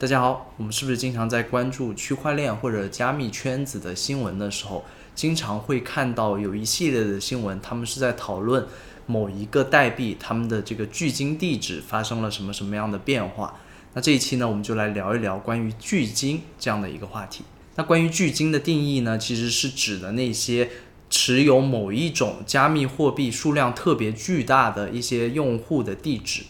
大家好，我们是不是经常在关注区块链或者加密圈子的新闻的时候，经常会看到有一系列的新闻，他们是在讨论某一个代币他们的这个距今地址发生了什么什么样的变化？那这一期呢，我们就来聊一聊关于距今这样的一个话题。那关于距今的定义呢，其实是指的那些持有某一种加密货币数量特别巨大的一些用户的地址。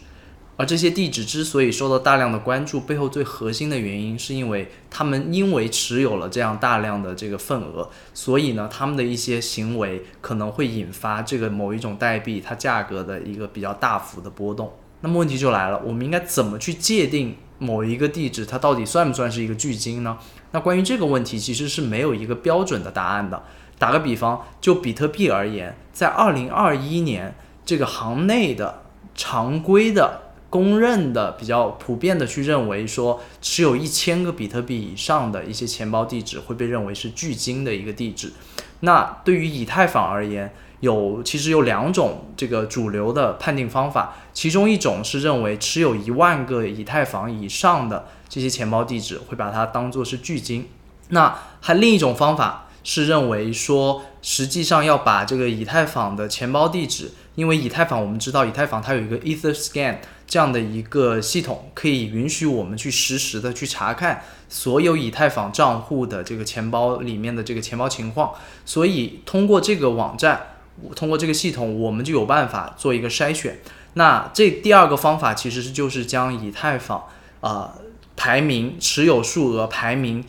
而这些地址之所以受到大量的关注，背后最核心的原因，是因为他们因为持有了这样大量的这个份额，所以呢，他们的一些行为可能会引发这个某一种代币它价格的一个比较大幅的波动。那么问题就来了，我们应该怎么去界定某一个地址它到底算不算是一个巨金呢？那关于这个问题，其实是没有一个标准的答案的。打个比方，就比特币而言，在二零二一年，这个行内的常规的。公认的比较普遍的去认为说，持有一千个比特币以上的一些钱包地址会被认为是巨金的一个地址。那对于以太坊而言，有其实有两种这个主流的判定方法，其中一种是认为持有一万个以太坊以上的这些钱包地址会把它当做是巨金。那还另一种方法。是认为说，实际上要把这个以太坊的钱包地址，因为以太坊我们知道，以太坊它有一个 EtherScan 这样的一个系统，可以允许我们去实时的去查看所有以太坊账户的这个钱包里面的这个钱包情况。所以通过这个网站，通过这个系统，我们就有办法做一个筛选。那这第二个方法其实是就是将以太坊啊排名持有数额排名。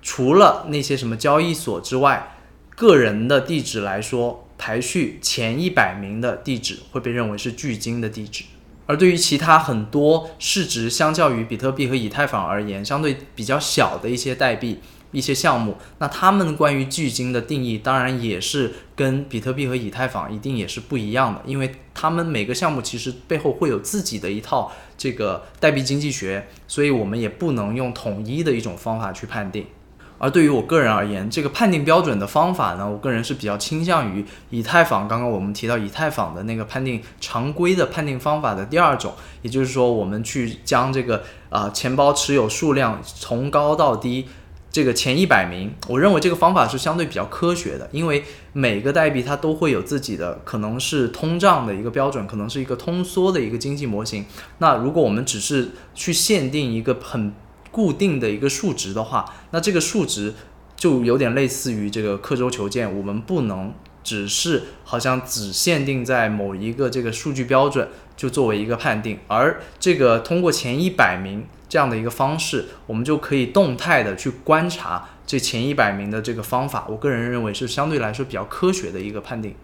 除了那些什么交易所之外，个人的地址来说，排序前一百名的地址会被认为是巨鲸的地址。而对于其他很多市值相较于比特币和以太坊而言相对比较小的一些代币、一些项目，那他们关于巨鲸的定义当然也是跟比特币和以太坊一定也是不一样的，因为他们每个项目其实背后会有自己的一套这个代币经济学，所以我们也不能用统一的一种方法去判定。而对于我个人而言，这个判定标准的方法呢，我个人是比较倾向于以太坊。刚刚我们提到以太坊的那个判定常规的判定方法的第二种，也就是说，我们去将这个啊钱包持有数量从高到低，这个前一百名，我认为这个方法是相对比较科学的，因为每个代币它都会有自己的可能是通胀的一个标准，可能是一个通缩的一个经济模型。那如果我们只是去限定一个很固定的一个数值的话，那这个数值就有点类似于这个刻舟求剑，我们不能只是好像只限定在某一个这个数据标准就作为一个判定，而这个通过前一百名这样的一个方式，我们就可以动态的去观察这前一百名的这个方法，我个人认为是相对来说比较科学的一个判定。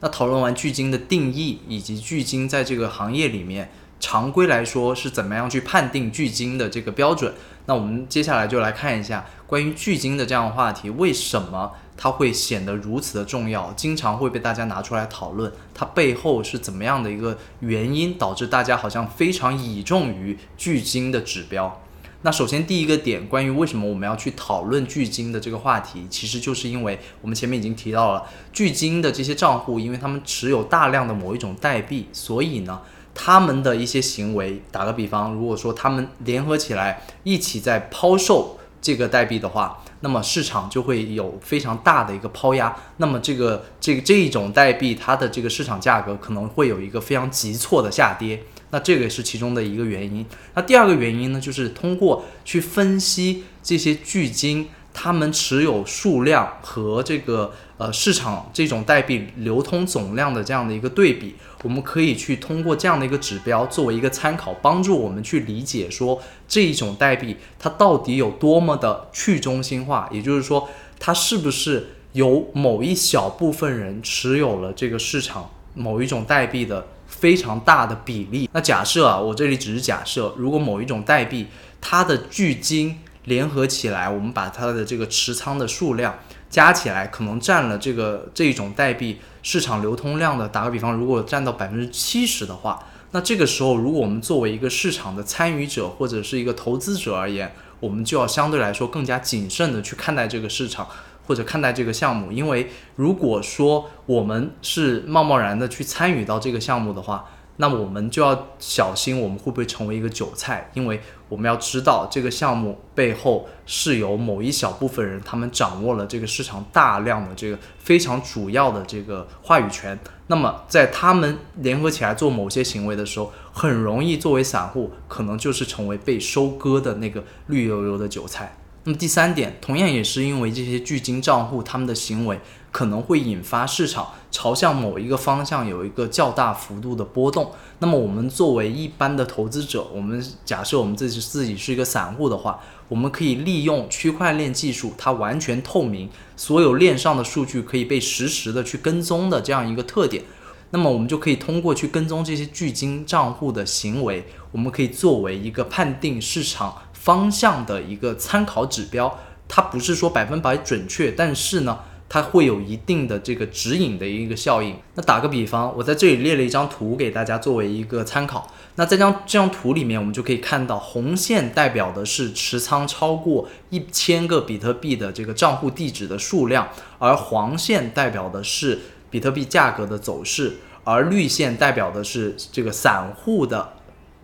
那讨论完巨鲸的定义以及巨鲸在这个行业里面。常规来说是怎么样去判定巨金的这个标准？那我们接下来就来看一下关于巨金的这样的话题，为什么它会显得如此的重要，经常会被大家拿出来讨论，它背后是怎么样的一个原因导致大家好像非常倚重于巨金的指标？那首先第一个点，关于为什么我们要去讨论巨金的这个话题，其实就是因为我们前面已经提到了巨金的这些账户，因为他们持有大量的某一种代币，所以呢。他们的一些行为，打个比方，如果说他们联合起来一起在抛售这个代币的话，那么市场就会有非常大的一个抛压，那么这个这个这一种代币它的这个市场价格可能会有一个非常急挫的下跌，那这个也是其中的一个原因。那第二个原因呢，就是通过去分析这些巨金。他们持有数量和这个呃市场这种代币流通总量的这样的一个对比，我们可以去通过这样的一个指标作为一个参考，帮助我们去理解说这一种代币它到底有多么的去中心化，也就是说它是不是有某一小部分人持有了这个市场某一种代币的非常大的比例。那假设啊，我这里只是假设，如果某一种代币它的距今联合起来，我们把它的这个持仓的数量加起来，可能占了这个这一种代币市场流通量的。打个比方，如果占到百分之七十的话，那这个时候，如果我们作为一个市场的参与者或者是一个投资者而言，我们就要相对来说更加谨慎的去看待这个市场或者看待这个项目，因为如果说我们是贸贸然的去参与到这个项目的话，那么我们就要小心，我们会不会成为一个韭菜？因为我们要知道，这个项目背后是由某一小部分人，他们掌握了这个市场大量的这个非常主要的这个话语权。那么在他们联合起来做某些行为的时候，很容易作为散户，可能就是成为被收割的那个绿油油的韭菜。那么第三点，同样也是因为这些巨金账户他们的行为。可能会引发市场朝向某一个方向有一个较大幅度的波动。那么，我们作为一般的投资者，我们假设我们自己自己是一个散户的话，我们可以利用区块链技术，它完全透明，所有链上的数据可以被实时的去跟踪的这样一个特点。那么，我们就可以通过去跟踪这些巨金账户的行为，我们可以作为一个判定市场方向的一个参考指标。它不是说百分百准确，但是呢。它会有一定的这个指引的一个效应。那打个比方，我在这里列了一张图给大家作为一个参考。那在这张这张图里面，我们就可以看到，红线代表的是持仓超过一千个比特币的这个账户地址的数量，而黄线代表的是比特币价格的走势，而绿线代表的是这个散户的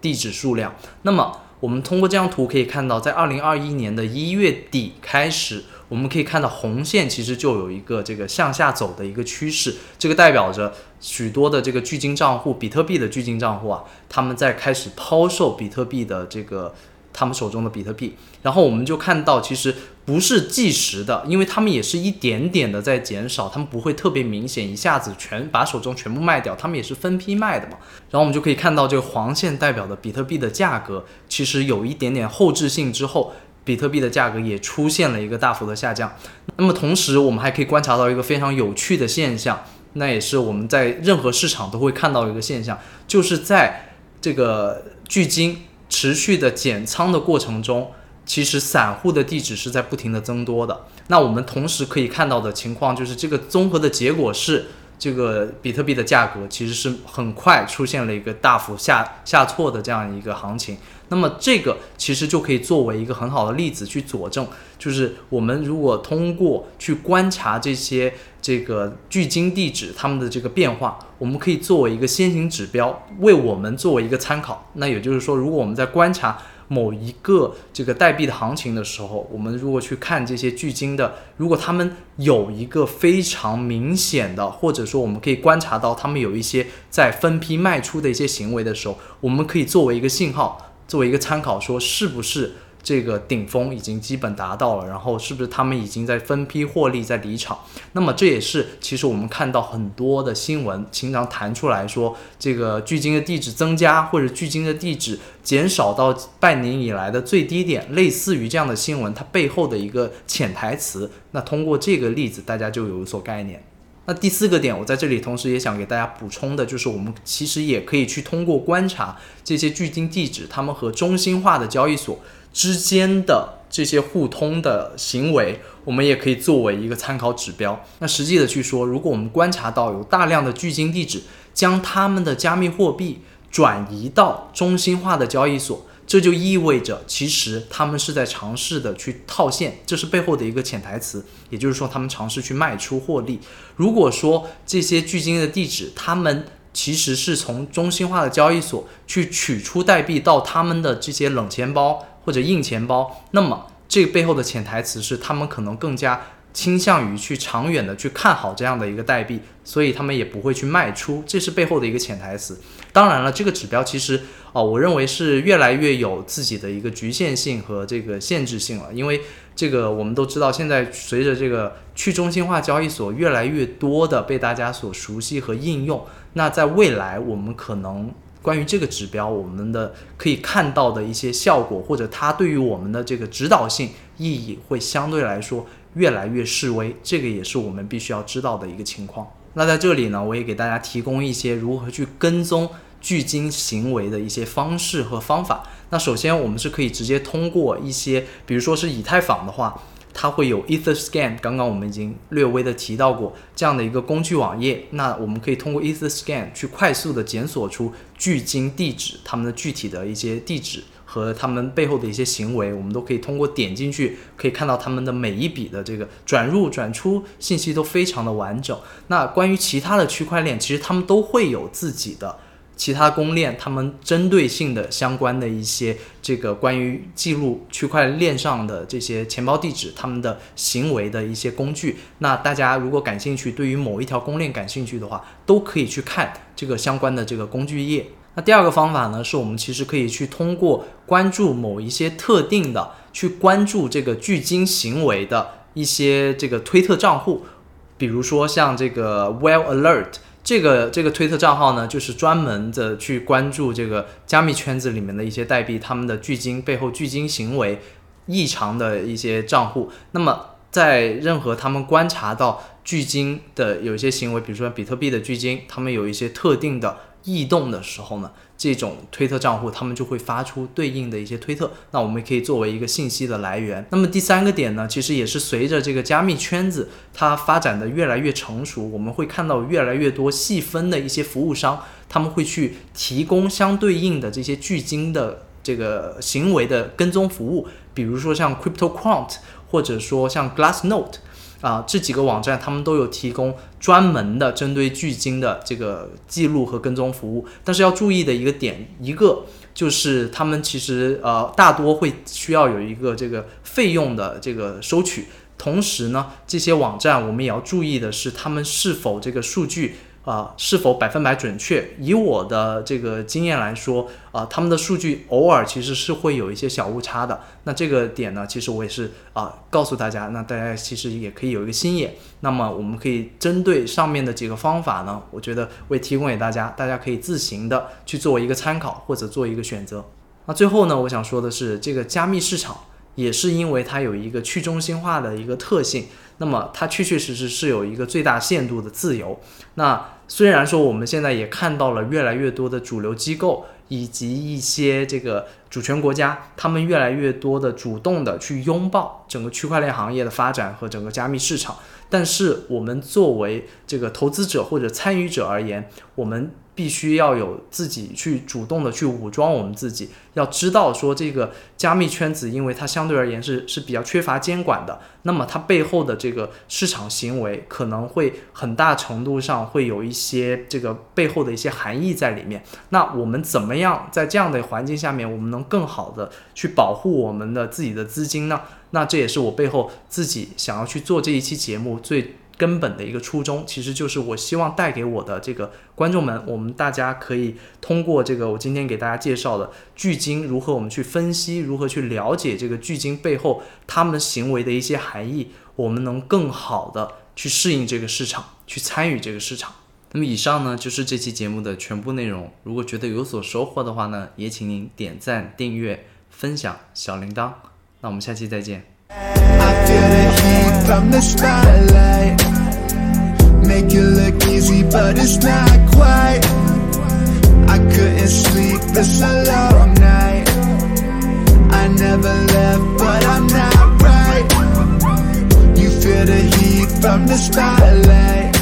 地址数量。那么我们通过这张图可以看到，在二零二一年的一月底开始。我们可以看到红线其实就有一个这个向下走的一个趋势，这个代表着许多的这个巨金账户，比特币的巨金账户啊，他们在开始抛售比特币的这个他们手中的比特币，然后我们就看到其实不是计时的，因为他们也是一点点的在减少，他们不会特别明显一下子全把手中全部卖掉，他们也是分批卖的嘛。然后我们就可以看到这个黄线代表的比特币的价格其实有一点点后置性之后。比特币的价格也出现了一个大幅的下降。那么同时，我们还可以观察到一个非常有趣的现象，那也是我们在任何市场都会看到一个现象，就是在这个巨金持续的减仓的过程中，其实散户的地址是在不停的增多的。那我们同时可以看到的情况就是，这个综合的结果是。这个比特币的价格其实是很快出现了一个大幅下下挫的这样一个行情，那么这个其实就可以作为一个很好的例子去佐证，就是我们如果通过去观察这些这个巨金地址它们的这个变化，我们可以作为一个先行指标，为我们作为一个参考。那也就是说，如果我们在观察。某一个这个代币的行情的时候，我们如果去看这些巨鲸的，如果他们有一个非常明显的，或者说我们可以观察到他们有一些在分批卖出的一些行为的时候，我们可以作为一个信号，作为一个参考，说是不是。这个顶峰已经基本达到了，然后是不是他们已经在分批获利，在离场？那么这也是其实我们看到很多的新闻经常弹出来说，这个巨金的地址增加，或者巨金的地址减少到半年以来的最低点，类似于这样的新闻，它背后的一个潜台词。那通过这个例子，大家就有所概念。那第四个点，我在这里同时也想给大家补充的，就是我们其实也可以去通过观察这些巨金地址，他们和中心化的交易所。之间的这些互通的行为，我们也可以作为一个参考指标。那实际的去说，如果我们观察到有大量的巨金地址将他们的加密货币转移到中心化的交易所，这就意味着其实他们是在尝试的去套现，这是背后的一个潜台词。也就是说，他们尝试去卖出获利。如果说这些巨金的地址，他们其实是从中心化的交易所去取出代币到他们的这些冷钱包。或者硬钱包，那么这背后的潜台词是，他们可能更加倾向于去长远的去看好这样的一个代币，所以他们也不会去卖出，这是背后的一个潜台词。当然了，这个指标其实啊，我认为是越来越有自己的一个局限性和这个限制性了，因为这个我们都知道，现在随着这个去中心化交易所越来越多的被大家所熟悉和应用，那在未来我们可能。关于这个指标，我们的可以看到的一些效果，或者它对于我们的这个指导性意义，会相对来说越来越示威。这个也是我们必须要知道的一个情况。那在这里呢，我也给大家提供一些如何去跟踪巨鲸行为的一些方式和方法。那首先，我们是可以直接通过一些，比如说是以太坊的话。它会有 EtherScan，刚刚我们已经略微的提到过这样的一个工具网页。那我们可以通过 EtherScan 去快速的检索出巨金地址，他们的具体的一些地址和他们背后的一些行为，我们都可以通过点进去，可以看到他们的每一笔的这个转入转出信息都非常的完整。那关于其他的区块链，其实他们都会有自己的其他公链他们针对性的相关的一些这个关于记录区块链上的这些钱包地址他们的行为的一些工具。那大家如果感兴趣，对于某一条公链感兴趣的话，都可以去看这个相关的这个工具页。那第二个方法呢，是我们其实可以去通过关注某一些特定的，去关注这个聚金行为的一些这个推特账户，比如说像这个 Well Alert。这个这个推特账号呢，就是专门的去关注这个加密圈子里面的一些代币，他们的巨鲸背后巨鲸行为异常的一些账户。那么，在任何他们观察到巨鲸的有一些行为，比如说比特币的巨鲸，他们有一些特定的异动的时候呢？这种推特账户，他们就会发出对应的一些推特，那我们可以作为一个信息的来源。那么第三个点呢，其实也是随着这个加密圈子它发展的越来越成熟，我们会看到越来越多细分的一些服务商，他们会去提供相对应的这些巨鲸的这个行为的跟踪服务，比如说像 CryptoQuant，或者说像 Glassnode。啊，这几个网站他们都有提供专门的针对巨鲸的这个记录和跟踪服务，但是要注意的一个点，一个就是他们其实呃大多会需要有一个这个费用的这个收取，同时呢，这些网站我们也要注意的是，他们是否这个数据。啊，是否百分百准确？以我的这个经验来说，啊，他们的数据偶尔其实是会有一些小误差的。那这个点呢，其实我也是啊，告诉大家，那大家其实也可以有一个心眼。那么我们可以针对上面的几个方法呢，我觉得会提供给大家，大家可以自行的去做一个参考或者做一个选择。那最后呢，我想说的是，这个加密市场也是因为它有一个去中心化的一个特性。那么它确确实实是有一个最大限度的自由。那虽然说我们现在也看到了越来越多的主流机构以及一些这个主权国家，他们越来越多的主动的去拥抱整个区块链行业的发展和整个加密市场，但是我们作为这个投资者或者参与者而言，我们。必须要有自己去主动的去武装我们自己，要知道说这个加密圈子，因为它相对而言是是比较缺乏监管的，那么它背后的这个市场行为可能会很大程度上会有一些这个背后的一些含义在里面。那我们怎么样在这样的环境下面，我们能更好的去保护我们的自己的资金呢？那这也是我背后自己想要去做这一期节目最。根本的一个初衷，其实就是我希望带给我的这个观众们，我们大家可以通过这个我今天给大家介绍的巨鲸如何我们去分析，如何去了解这个巨鲸背后他们行为的一些含义，我们能更好的去适应这个市场，去参与这个市场。那么以上呢就是这期节目的全部内容。如果觉得有所收获的话呢，也请您点赞、订阅、分享小铃铛。那我们下期再见。from the spotlight Make it look easy, but it's not quite. I couldn't sleep, it's a long night. I never left, but I'm not right. You feel the heat from the spotlight